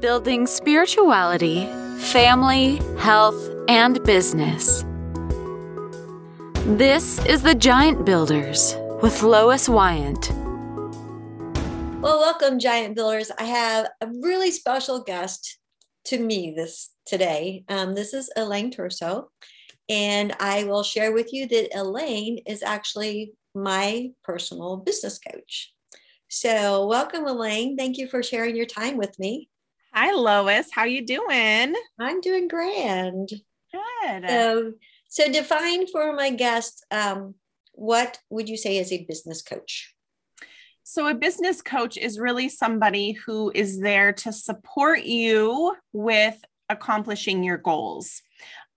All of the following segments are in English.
building spirituality, family, health, and business. This is the Giant Builders with Lois Wyant. Well, welcome, Giant Builders. I have a really special guest to me this today. Um, this is Elaine Turso, and I will share with you that Elaine is actually my personal business coach. So, welcome, Elaine. Thank you for sharing your time with me. Hi, Lois. How you doing? I'm doing grand. Good. So, so define for my guest um, what would you say is a business coach? So, a business coach is really somebody who is there to support you with accomplishing your goals.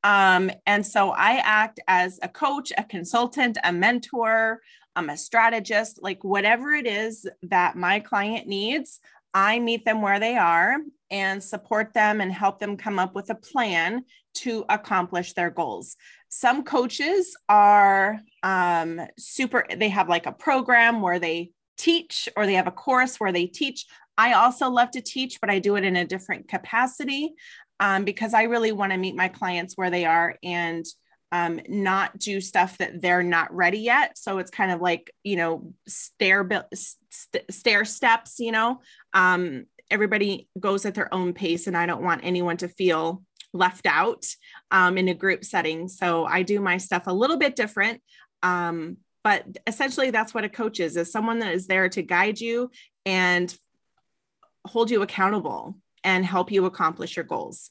Um, and so, I act as a coach, a consultant, a mentor, I'm a strategist, like whatever it is that my client needs, I meet them where they are and support them and help them come up with a plan to accomplish their goals. Some coaches are um, super, they have like a program where they teach or they have a course where they teach. I also love to teach, but I do it in a different capacity um, because I really want to meet my clients where they are and um, not do stuff that they're not ready yet. So it's kind of like, you know, stair, st- stair steps, you know, um, everybody goes at their own pace and I don't want anyone to feel left out um, in a group setting. So I do my stuff a little bit different. Um, but essentially that's what a coach is, is someone that is there to guide you and hold you accountable and help you accomplish your goals.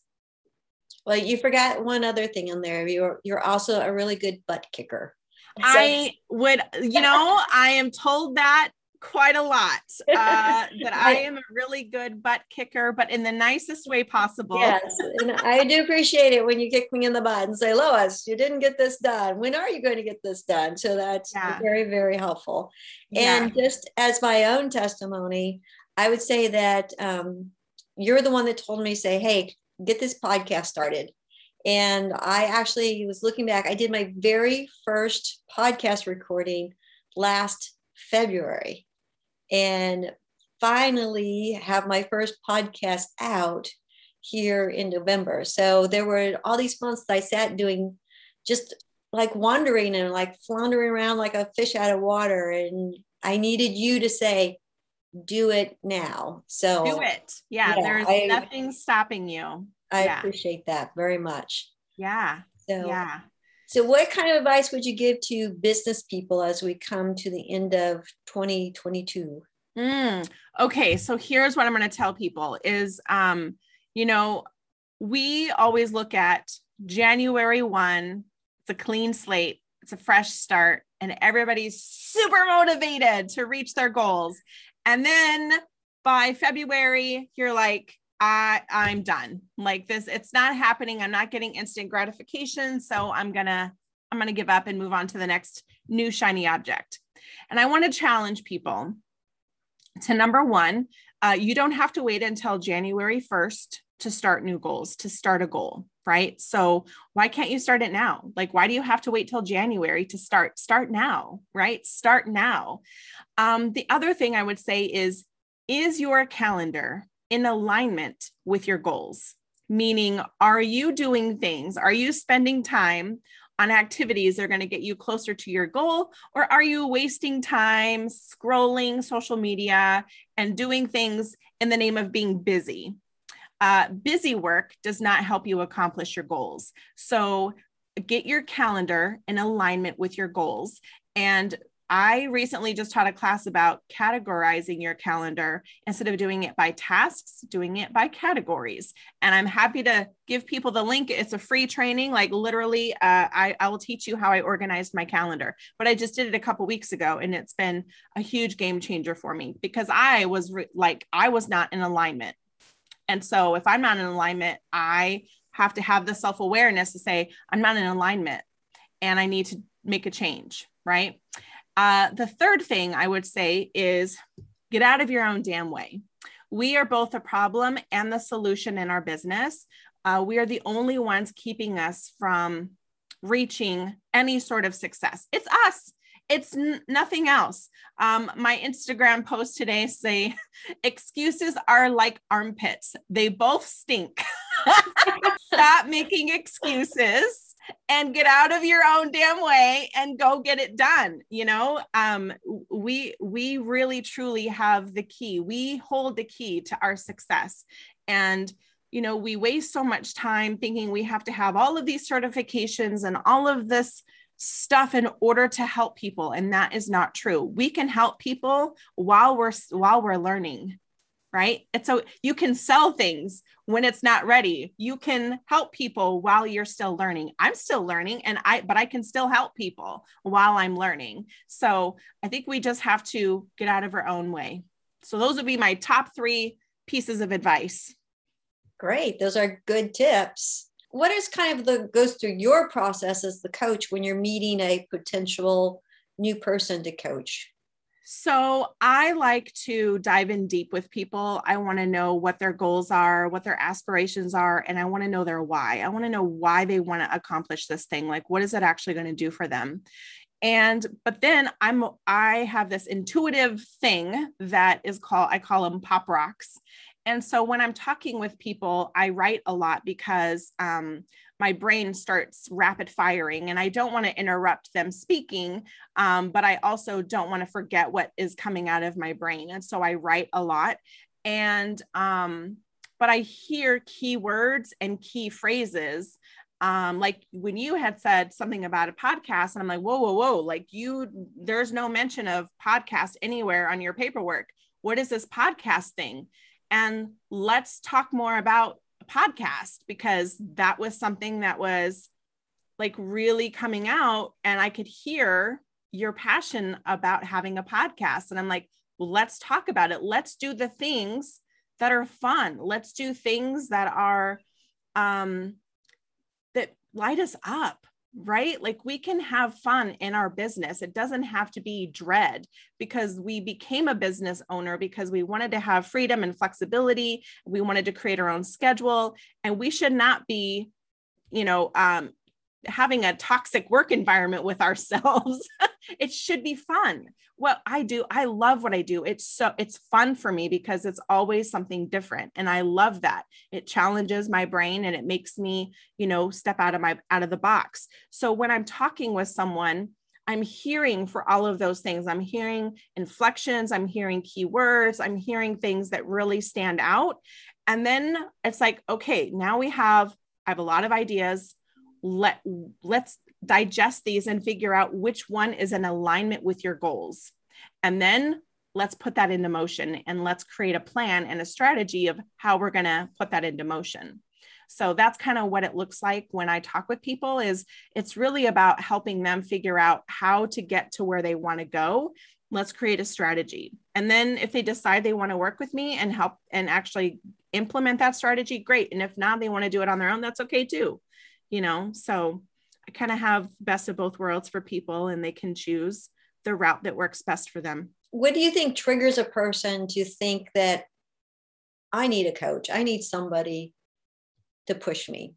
Well, you forgot one other thing in there. You're you're also a really good butt kicker. So- I would, you know, I am told that quite a lot uh, that I am a really good butt kicker, but in the nicest way possible. Yes, and I do appreciate it when you kick me in the butt and say, "Lois, you didn't get this done. When are you going to get this done?" So that's yeah. very, very helpful. Yeah. And just as my own testimony, I would say that um, you're the one that told me, "Say, hey, get this podcast started. And I actually was looking back, I did my very first podcast recording last February and finally have my first podcast out here in November. So there were all these months I sat doing just like wandering and like floundering around like a fish out of water. And I needed you to say, do it now. So do it. Yeah, yeah there's I, nothing stopping you. I yeah. appreciate that very much. Yeah. So yeah. So what kind of advice would you give to business people as we come to the end of 2022? Mm, okay, so here's what I'm going to tell people is um you know, we always look at January 1, it's a clean slate, it's a fresh start and everybody's super motivated to reach their goals. And then by February, you're like, I I'm done. Like this, it's not happening. I'm not getting instant gratification. So I'm gonna, I'm gonna give up and move on to the next new shiny object. And I want to challenge people to number one, uh, you don't have to wait until January 1st to start new goals, to start a goal, right? So why can't you start it now? Like, why do you have to wait till January to start? Start now, right? Start now. Um, the other thing I would say is, is your calendar in alignment with your goals? Meaning, are you doing things? Are you spending time on activities that are going to get you closer to your goal? Or are you wasting time scrolling social media and doing things in the name of being busy? Uh, busy work does not help you accomplish your goals. So get your calendar in alignment with your goals and I recently just taught a class about categorizing your calendar instead of doing it by tasks, doing it by categories. And I'm happy to give people the link. It's a free training. Like literally, uh, I, I will teach you how I organized my calendar. But I just did it a couple weeks ago, and it's been a huge game changer for me because I was re- like, I was not in alignment. And so if I'm not in alignment, I have to have the self awareness to say, I'm not in alignment and I need to make a change. Right. Uh, the third thing I would say is get out of your own damn way. We are both the problem and the solution in our business. Uh, we are the only ones keeping us from reaching any sort of success. It's us. it's n- nothing else. Um, my Instagram post today say excuses are like armpits. They both stink. Stop making excuses and get out of your own damn way and go get it done. You know, um, we we really truly have the key. We hold the key to our success. And you know, we waste so much time thinking we have to have all of these certifications and all of this stuff in order to help people and that is not true we can help people while we're while we're learning right? And so you can sell things when it's not ready. You can help people while you're still learning. I'm still learning and i but i can still help people while i'm learning. So i think we just have to get out of our own way. So those would be my top three pieces of advice. Great. Those are good tips. What is kind of the goes through your process as the coach when you're meeting a potential new person to coach? So I like to dive in deep with people. I want to know what their goals are, what their aspirations are, and I want to know their why. I want to know why they want to accomplish this thing. Like what is it actually going to do for them? And but then I'm I have this intuitive thing that is called I call them pop rocks. And so when I'm talking with people, I write a lot because um, my brain starts rapid firing and I don't want to interrupt them speaking, um, but I also don't want to forget what is coming out of my brain. And so I write a lot. And, um, but I hear key words and key phrases. Um, like when you had said something about a podcast, and I'm like, whoa, whoa, whoa, like you, there's no mention of podcast anywhere on your paperwork. What is this podcast thing? and let's talk more about podcast because that was something that was like really coming out and I could hear your passion about having a podcast. And I'm like well, let's talk about it. Let's do the things that are fun. Let's do things that are um that light us up right? Like we can have fun in our business. It doesn't have to be dread because we became a business owner because we wanted to have freedom and flexibility. We wanted to create our own schedule, and we should not be, you know, um, having a toxic work environment with ourselves. it should be fun. What I do, I love what I do. It's so it's fun for me because it's always something different and I love that. It challenges my brain and it makes me, you know, step out of my out of the box. So when I'm talking with someone, I'm hearing for all of those things. I'm hearing inflections, I'm hearing keywords, I'm hearing things that really stand out. And then it's like, okay, now we have I have a lot of ideas let let's digest these and figure out which one is in alignment with your goals. And then let's put that into motion and let's create a plan and a strategy of how we're going to put that into motion. So that's kind of what it looks like when i talk with people is it's really about helping them figure out how to get to where they want to go. Let's create a strategy. And then if they decide they want to work with me and help and actually implement that strategy great. And if not they want to do it on their own that's okay too you know? So i kind of have best of both worlds for people and they can choose the route that works best for them. What do you think triggers a person to think that i need a coach i need somebody to push me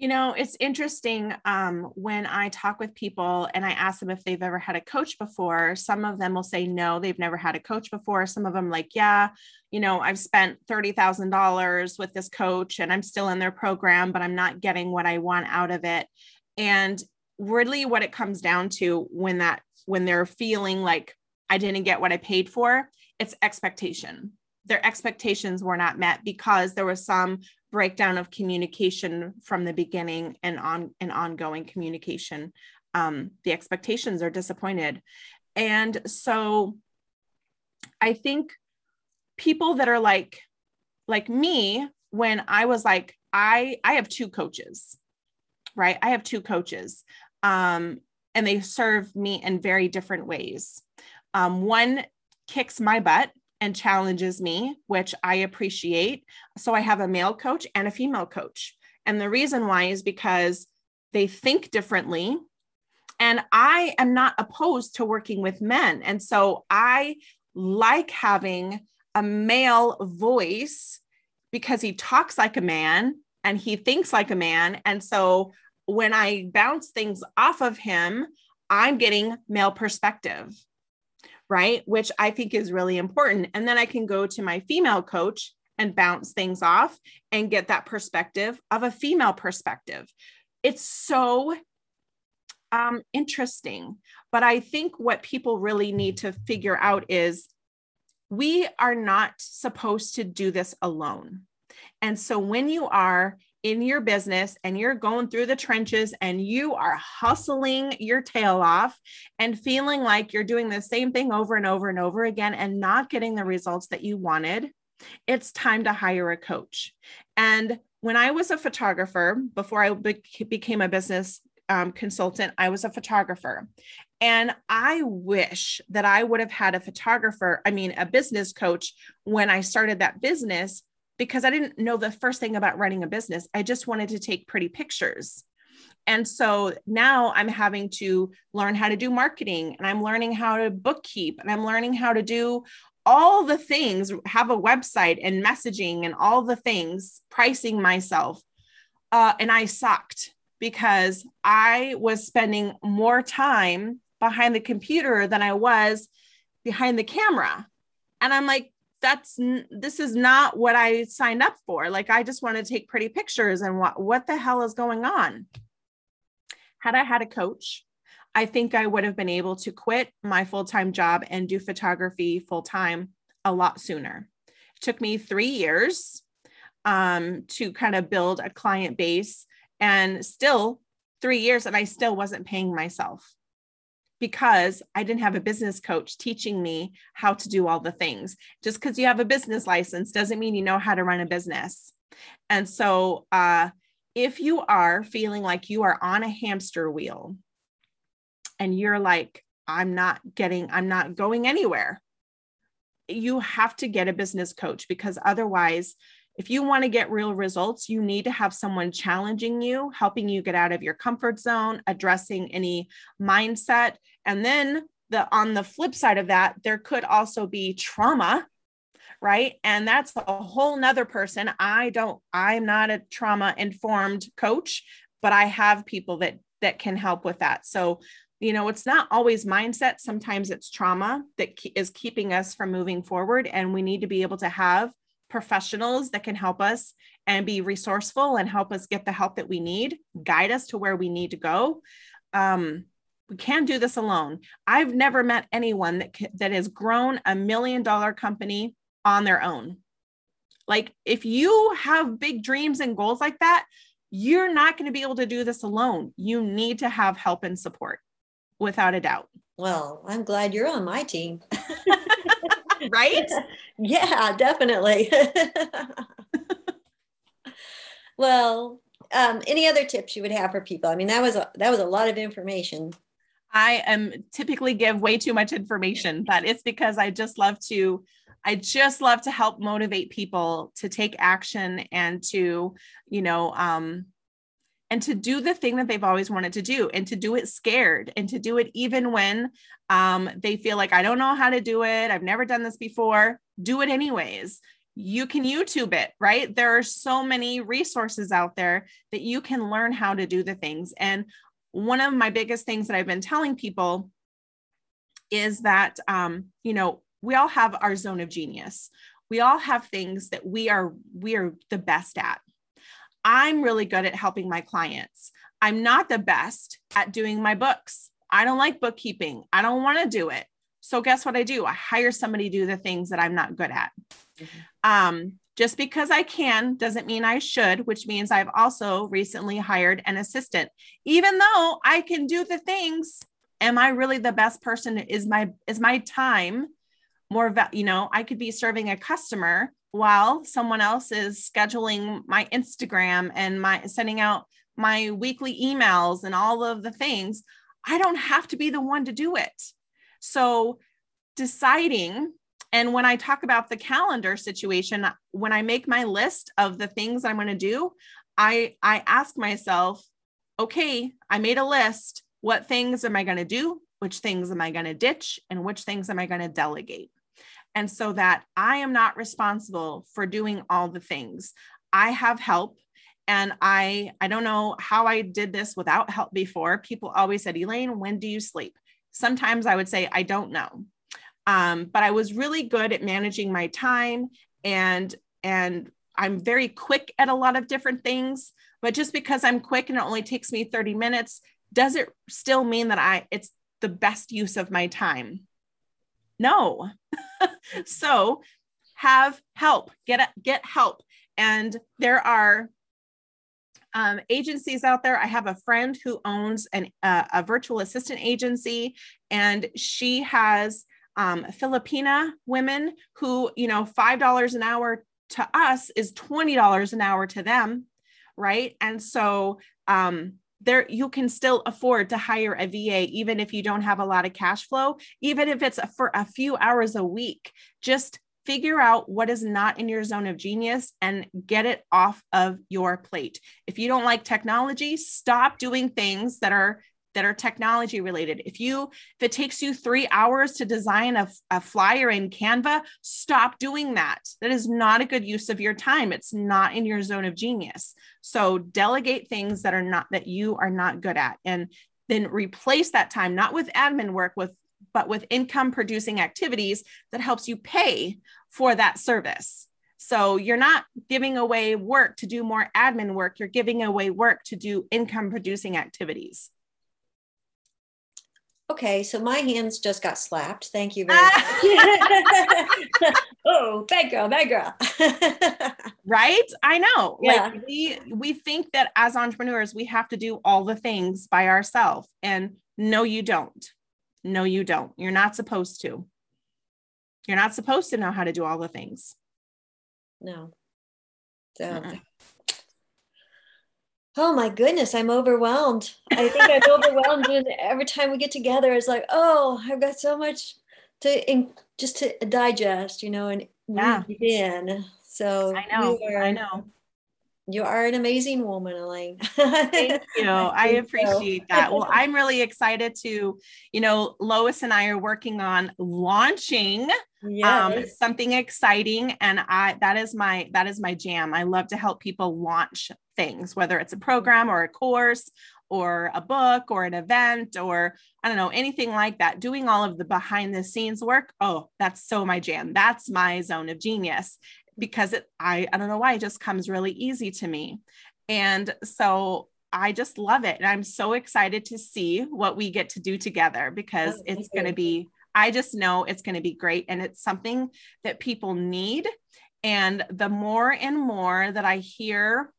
you know, it's interesting um, when I talk with people and I ask them if they've ever had a coach before. Some of them will say no, they've never had a coach before. Some of them, like, yeah, you know, I've spent $30,000 with this coach and I'm still in their program, but I'm not getting what I want out of it. And really, what it comes down to when that, when they're feeling like I didn't get what I paid for, it's expectation their expectations were not met because there was some breakdown of communication from the beginning and on and ongoing communication. Um, the expectations are disappointed. And so i think people that are like like me when i was like i i have two coaches right? I have two coaches um, and they serve me in very different ways. Um, one kicks my butt and challenges me, which I appreciate. So I have a male coach and a female coach. And the reason why is because they think differently. And I am not opposed to working with men. And so I like having a male voice because he talks like a man and he thinks like a man. And so when I bounce things off of him, I'm getting male perspective, right? Which I think is really important. And then I can go to my female coach and bounce things off and get that perspective of a female perspective. It's so um, interesting. But I think what people really need to figure out is we are not supposed to do this alone. And so when you are in your business and you're going through the trenches and you are hustling your tail off and feeling like you're doing the same thing over and over and over again and not getting the results that you wanted, it's time to hire a coach. And when I was a photographer, before I became a business um, consultant, I was a photographer. And I wish that I would have had a photographer, I mean, a business coach when I started that business, because I didn't know the first thing about running a business. I just wanted to take pretty pictures. And so now I'm having to learn how to do marketing and I'm learning how to bookkeep and I'm learning how to do all the things, have a website and messaging and all the things, pricing myself. Uh, and I sucked because I was spending more time behind the computer than I was behind the camera. And I'm like, that's this is not what I signed up for. Like I just want to take pretty pictures and what what the hell is going on? Had I had a coach, I think I would have been able to quit my full-time job and do photography full-time a lot sooner. It took me 3 years um, to kind of build a client base and still three years and I still wasn't paying myself because I didn't have a business coach teaching me how to do all the things. Just because you have a business license doesn't mean you know how to run a business. And so, uh, if you are feeling like you are on a hamster wheel and you're like, I'm not getting, I'm not going anywhere, you have to get a business coach because otherwise, if you want to get real results, you need to have someone challenging you, helping you get out of your comfort zone, addressing any mindset. And then the on the flip side of that, there could also be trauma, right? And that's a whole nother person. I don't, I'm not a trauma informed coach, but I have people that that can help with that. So you know it's not always mindset sometimes it's trauma that is keeping us from moving forward and we need to be able to have professionals that can help us and be resourceful and help us get the help that we need, guide us to where we need to go. Um, we can't do this alone. I've never met anyone that that has grown a million dollar company on their own. Like if you have big dreams and goals like that, you're not going to be able to do this alone. You need to have help and support without a doubt. Well, I'm glad you're on my team. right? yeah, definitely. well, um, any other tips you would have for people? I mean, that was a, that was a lot of information. I am typically give way too much information, but it's because I just love to I just love to help motivate people to take action and to, you know, um, and to do the thing that they've always wanted to do and to do it scared and to do it even when um, they feel like i don't know how to do it. I've never done this before. Do it anyways. You can youtube it right? There are so many resources out there that you can learn how to do the things. And one of my biggest things that i've been telling people is that um, you know we all have our zone of genius. We all have things that we are we are the best at I'm really good at helping my clients. I'm not the best at doing my books. I don't like bookkeeping. I don't want to do it. So guess what I do? I hire somebody to do the things that I'm not good at. Mm-hmm. Um, just because I can doesn't mean I should, which means I've also recently hired an assistant. Even though I can do the things, am I really the best person? Is my is my time more, you know, I could be serving a customer while someone else is scheduling my Instagram and my sending out my weekly emails and all of the things, I don't have to be the one to do it. So deciding and when I talk about the calendar situation, when I make my list of the things I'm going to do, I I ask myself, okay, I made a list. What things am I going to do? Which things am I going to ditch? And which things am I going to delegate? And so that I am not responsible for doing all the things. I have help and I I don't know how I did this without help before. People always said, "Elaine, when do you sleep?" Sometimes I would say, "I don't know." Um, but I was really good at managing my time and and I'm very quick at a lot of different things, but just because I'm quick and it only takes me 30 minutes, does it still mean that I it's the best use of my time? No. so have help, get get help. And there are um, agencies out there. I have a friend who owns an, uh, a virtual assistant agency, and she has um, Filipina women who, you know, $5 an hour to us is $20 an hour to them. Right. And so, um, there you can still afford to hire a VA even if you don't have a lot of cash flow, even if it's for a few hours a week. Just figure out what is not in your zone of genius and get it off of your plate. If you don't like technology, stop doing things that are that are technology related. If you if it takes you 3 hours to design a, a flyer in Canva, stop doing that. That is not a good use of your time. It's not in your zone of genius. So delegate things that are not that you are not good at and then replace that time not with admin work with but with income producing activities that helps you pay for that service. So you're not giving away work to do more admin work, you're giving away work to do income producing activities. Okay, so my hands just got slapped. Thank you very much. oh, bad girl, bad girl. right? I know. Yeah. Like we we think that as entrepreneurs we have to do all the things by ourselves and no you don't. No you don't. You're not supposed to. You're not supposed to know how to do all the things. No. So uh-uh. Oh my goodness, I'm overwhelmed. I think I'm overwhelmed and every time we get together. It's like, oh, I've got so much to in, just to digest, you know, and yeah. in. So I know, are, I know. You are an amazing woman, Elaine. Thank you. I appreciate that. Well, I'm really excited to, you know, Lois and I are working on launching um, yes. um, something exciting, and I that is my that is my jam. I love to help people launch things, whether it's a program or a course or a book or an event or I don't know, anything like that, doing all of the behind the scenes work. Oh, that's so my jam. That's my zone of genius because it, I, I don't know why it just comes really easy to me. And so I just love it. And I'm so excited to see what we get to do together because oh, it's going to be, I just know it's going to be great. And it's something that people need. And the more and more that I hear,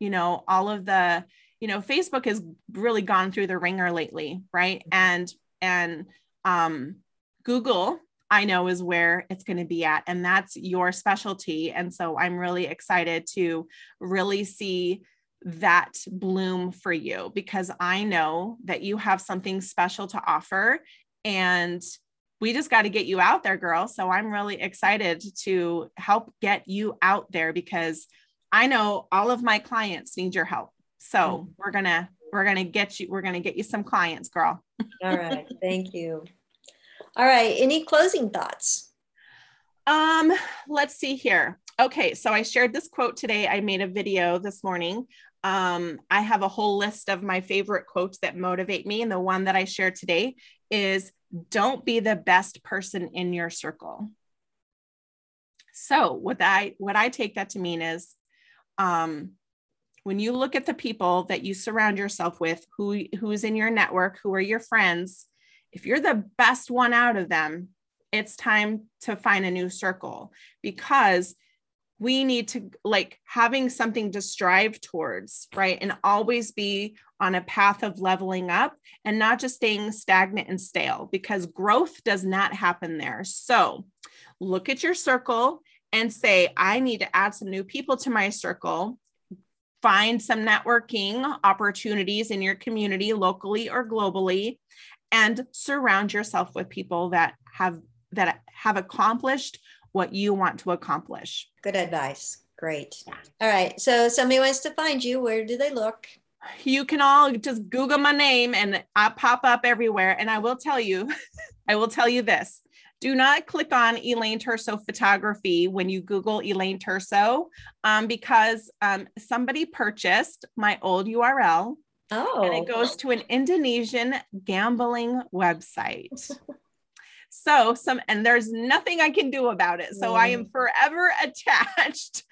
you know, all of the, you know, Facebook has really gone through the ringer lately, right? And, and, um, Google I know is where it's going to be at. And that's your specialty. And so I'm really excited to really see that bloom for you because I know that you have something special to offer. And we just got to get you out there, girl. So I'm really excited to help get you out there because I know all of my clients need your help. So mm-hmm. we're going to we're going to get you we're going to get you some clients, girl. all right. Thank you. All right. Any closing thoughts? Um, let's see here. Okay, so I shared this quote today. I made a video this morning. Um, I have a whole list of my favorite quotes that motivate me, and the one that I shared today is "Don't be the best person in your circle." So, what I what I take that to mean is, um, when you look at the people that you surround yourself with, who who is in your network, who are your friends, if you're the best one out of them, it's time to find a new circle because we need to like having something to strive towards, right? And always be on a path of leveling up and not just staying stagnant and stale because growth does not happen there. So look at your circle and say, I need to add some new people to my circle. Find some networking opportunities in your community, locally or globally, and surround yourself with people that have that have accomplished what you want to accomplish. Good advice. Great. All right. So somebody wants to find you. Where do they look? You can all just Google my name and I pop up everywhere. And I will tell you, I will tell you this. Do not click on Elaine Turso photography when you Google Elaine Turso um, because um, somebody purchased my old URL. Oh. And it goes to an Indonesian gambling website. so some and there's nothing I can do about it. So I am forever attached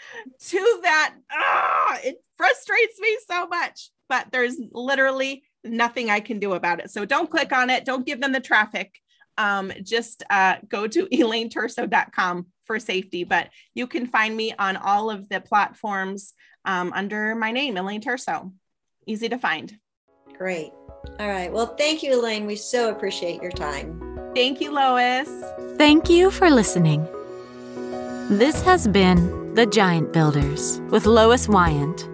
to that. Ah, it frustrates me so much, but there's literally nothing I can do about it. So don't click on it. Don't give them the traffic. Um, just uh, go to elaineturso.com for safety. But you can find me on all of the platforms um, under my name, Elaine Turso. Easy to find. Great. All right. Well, thank you, Elaine. We so appreciate your time. Thank you, Lois. Thank you for listening. This has been The Giant Builders with Lois Wyant.